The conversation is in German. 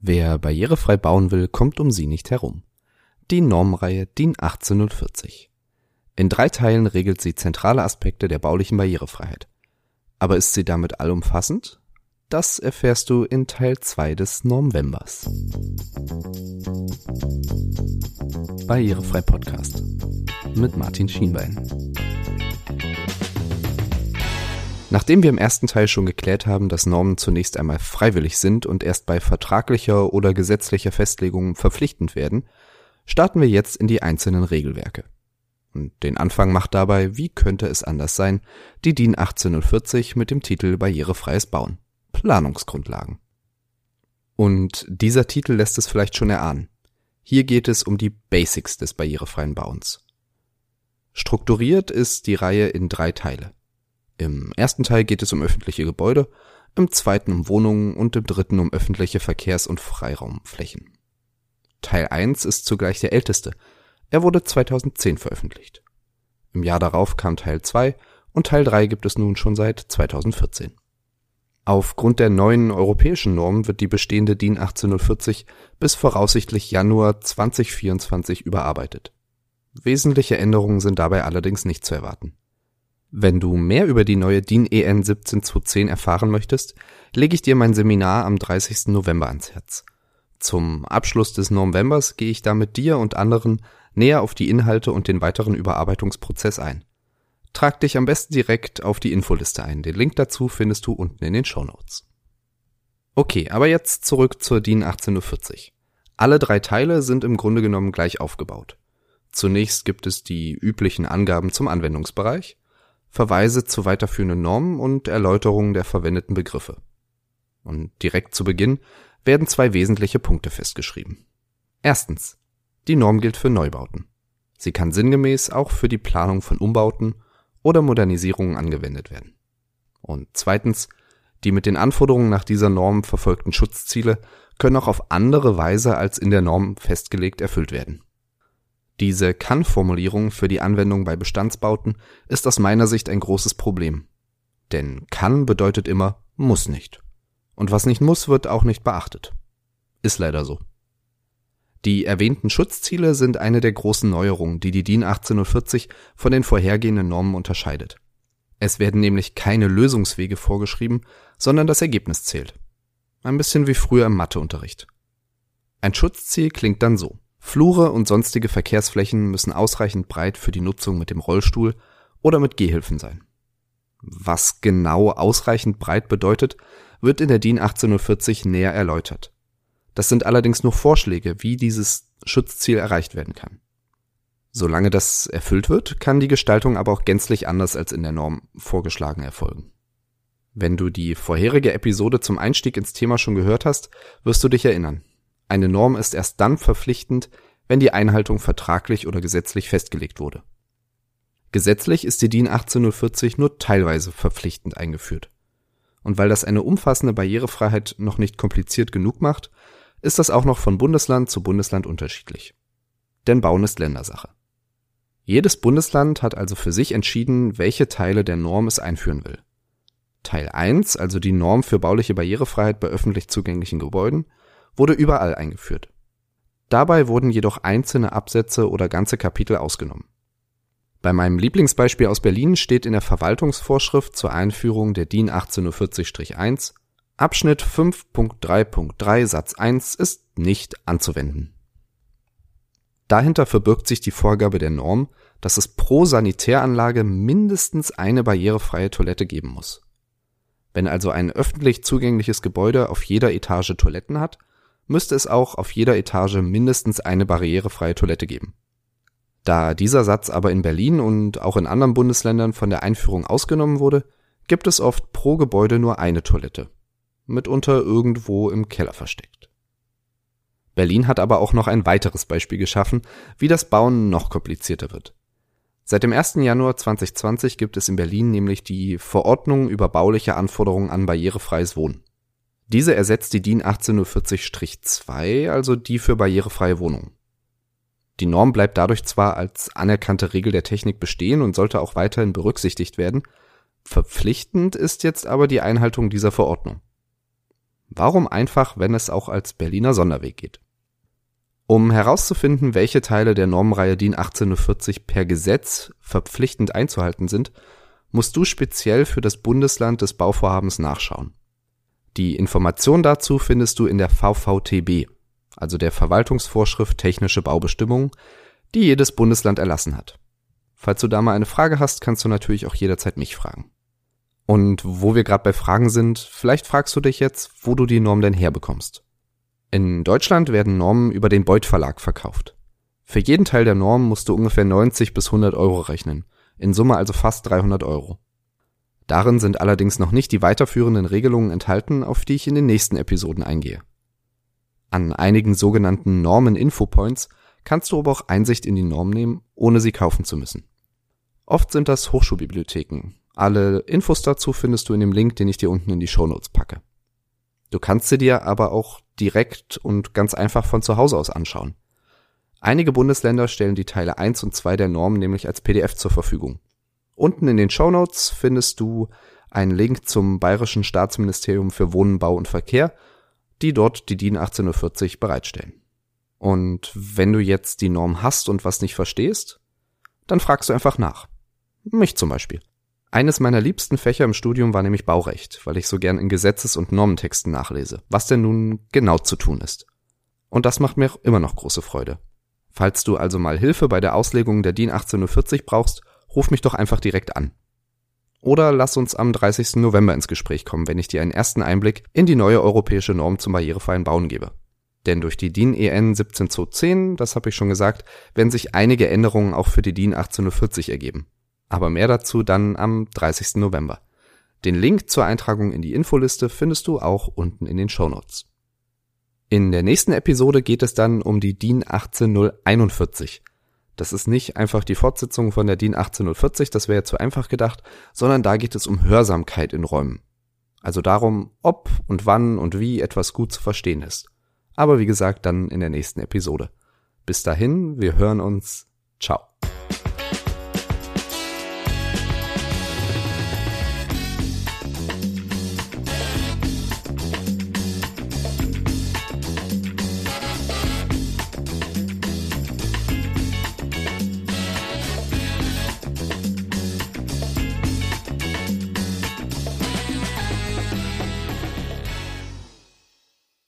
Wer barrierefrei bauen will, kommt um sie nicht herum. Die Normenreihe DIN 18040. In drei Teilen regelt sie zentrale Aspekte der baulichen Barrierefreiheit. Aber ist sie damit allumfassend? Das erfährst du in Teil 2 des Normvembers. Barrierefrei Podcast mit Martin Schienbein. Nachdem wir im ersten Teil schon geklärt haben, dass Normen zunächst einmal freiwillig sind und erst bei vertraglicher oder gesetzlicher Festlegung verpflichtend werden, starten wir jetzt in die einzelnen Regelwerke. Und den Anfang macht dabei, wie könnte es anders sein, die DIN 1840 mit dem Titel Barrierefreies Bauen. Planungsgrundlagen. Und dieser Titel lässt es vielleicht schon erahnen. Hier geht es um die Basics des barrierefreien Bauens. Strukturiert ist die Reihe in drei Teile. Im ersten Teil geht es um öffentliche Gebäude, im zweiten um Wohnungen und im dritten um öffentliche Verkehrs- und Freiraumflächen. Teil 1 ist zugleich der älteste. Er wurde 2010 veröffentlicht. Im Jahr darauf kam Teil 2 und Teil 3 gibt es nun schon seit 2014. Aufgrund der neuen europäischen Norm wird die bestehende DIN 1840 bis voraussichtlich Januar 2024 überarbeitet. Wesentliche Änderungen sind dabei allerdings nicht zu erwarten. Wenn du mehr über die neue DIN EN 17210 erfahren möchtest, lege ich dir mein Seminar am 30. November ans Herz. Zum Abschluss des Novembers gehe ich da mit dir und anderen näher auf die Inhalte und den weiteren Überarbeitungsprozess ein. Trag dich am besten direkt auf die Infoliste ein. Den Link dazu findest du unten in den Show Notes. Okay, aber jetzt zurück zur DIN 1840. Alle drei Teile sind im Grunde genommen gleich aufgebaut. Zunächst gibt es die üblichen Angaben zum Anwendungsbereich, Verweise zu weiterführenden Normen und Erläuterungen der verwendeten Begriffe. Und direkt zu Beginn werden zwei wesentliche Punkte festgeschrieben. Erstens. Die Norm gilt für Neubauten. Sie kann sinngemäß auch für die Planung von Umbauten oder Modernisierungen angewendet werden. Und zweitens. Die mit den Anforderungen nach dieser Norm verfolgten Schutzziele können auch auf andere Weise als in der Norm festgelegt erfüllt werden. Diese Kann-Formulierung für die Anwendung bei Bestandsbauten ist aus meiner Sicht ein großes Problem. Denn kann bedeutet immer muss nicht. Und was nicht muss, wird auch nicht beachtet. Ist leider so. Die erwähnten Schutzziele sind eine der großen Neuerungen, die die DIN 1840 von den vorhergehenden Normen unterscheidet. Es werden nämlich keine Lösungswege vorgeschrieben, sondern das Ergebnis zählt. Ein bisschen wie früher im Matheunterricht. Ein Schutzziel klingt dann so. Flure und sonstige Verkehrsflächen müssen ausreichend breit für die Nutzung mit dem Rollstuhl oder mit Gehhilfen sein. Was genau ausreichend breit bedeutet, wird in der DIN 1840 näher erläutert. Das sind allerdings nur Vorschläge, wie dieses Schutzziel erreicht werden kann. Solange das erfüllt wird, kann die Gestaltung aber auch gänzlich anders als in der Norm vorgeschlagen erfolgen. Wenn du die vorherige Episode zum Einstieg ins Thema schon gehört hast, wirst du dich erinnern. Eine Norm ist erst dann verpflichtend, wenn die Einhaltung vertraglich oder gesetzlich festgelegt wurde. Gesetzlich ist die DIN 1840 nur teilweise verpflichtend eingeführt. Und weil das eine umfassende Barrierefreiheit noch nicht kompliziert genug macht, ist das auch noch von Bundesland zu Bundesland unterschiedlich. Denn Bauen ist Ländersache. Jedes Bundesland hat also für sich entschieden, welche Teile der Norm es einführen will. Teil 1, also die Norm für bauliche Barrierefreiheit bei öffentlich zugänglichen Gebäuden, wurde überall eingeführt. Dabei wurden jedoch einzelne Absätze oder ganze Kapitel ausgenommen. Bei meinem Lieblingsbeispiel aus Berlin steht in der Verwaltungsvorschrift zur Einführung der DIN 1840-1 Abschnitt 5.3.3 Satz 1 ist nicht anzuwenden. Dahinter verbirgt sich die Vorgabe der Norm, dass es pro Sanitäranlage mindestens eine barrierefreie Toilette geben muss. Wenn also ein öffentlich zugängliches Gebäude auf jeder Etage Toiletten hat, müsste es auch auf jeder Etage mindestens eine barrierefreie Toilette geben. Da dieser Satz aber in Berlin und auch in anderen Bundesländern von der Einführung ausgenommen wurde, gibt es oft pro Gebäude nur eine Toilette, mitunter irgendwo im Keller versteckt. Berlin hat aber auch noch ein weiteres Beispiel geschaffen, wie das Bauen noch komplizierter wird. Seit dem 1. Januar 2020 gibt es in Berlin nämlich die Verordnung über bauliche Anforderungen an barrierefreies Wohnen. Diese ersetzt die DIN 1840-2, also die für barrierefreie Wohnungen. Die Norm bleibt dadurch zwar als anerkannte Regel der Technik bestehen und sollte auch weiterhin berücksichtigt werden, verpflichtend ist jetzt aber die Einhaltung dieser Verordnung. Warum einfach, wenn es auch als Berliner Sonderweg geht? Um herauszufinden, welche Teile der Normenreihe DIN 1840 per Gesetz verpflichtend einzuhalten sind, musst du speziell für das Bundesland des Bauvorhabens nachschauen. Die Information dazu findest du in der VVTB, also der Verwaltungsvorschrift Technische Baubestimmungen, die jedes Bundesland erlassen hat. Falls du da mal eine Frage hast, kannst du natürlich auch jederzeit mich fragen. Und wo wir gerade bei Fragen sind, vielleicht fragst du dich jetzt, wo du die Norm denn herbekommst. In Deutschland werden Normen über den Beuth Verlag verkauft. Für jeden Teil der Norm musst du ungefähr 90 bis 100 Euro rechnen, in Summe also fast 300 Euro. Darin sind allerdings noch nicht die weiterführenden Regelungen enthalten, auf die ich in den nächsten Episoden eingehe. An einigen sogenannten Normen-Infopoints kannst du aber auch Einsicht in die Norm nehmen, ohne sie kaufen zu müssen. Oft sind das Hochschulbibliotheken. Alle Infos dazu findest du in dem Link, den ich dir unten in die Shownotes packe. Du kannst sie dir aber auch direkt und ganz einfach von zu Hause aus anschauen. Einige Bundesländer stellen die Teile 1 und 2 der Norm nämlich als PDF zur Verfügung. Unten in den Shownotes findest du einen Link zum Bayerischen Staatsministerium für Wohnen, Bau und Verkehr, die dort die DIN 1840 bereitstellen. Und wenn du jetzt die Norm hast und was nicht verstehst, dann fragst du einfach nach. Mich zum Beispiel. Eines meiner liebsten Fächer im Studium war nämlich Baurecht, weil ich so gern in Gesetzes- und Normentexten nachlese, was denn nun genau zu tun ist. Und das macht mir immer noch große Freude. Falls du also mal Hilfe bei der Auslegung der DIN 1840 brauchst, ruf mich doch einfach direkt an. Oder lass uns am 30. November ins Gespräch kommen, wenn ich dir einen ersten Einblick in die neue europäische Norm zum barrierefreien Bauen gebe. Denn durch die DIN EN 17210, das habe ich schon gesagt, werden sich einige Änderungen auch für die DIN 1840 ergeben. Aber mehr dazu dann am 30. November. Den Link zur Eintragung in die Infoliste findest du auch unten in den Shownotes. In der nächsten Episode geht es dann um die DIN 18041. Das ist nicht einfach die Fortsetzung von der DIN 18040, das wäre zu einfach gedacht, sondern da geht es um Hörsamkeit in Räumen. Also darum, ob und wann und wie etwas gut zu verstehen ist. Aber wie gesagt, dann in der nächsten Episode. Bis dahin, wir hören uns. Ciao.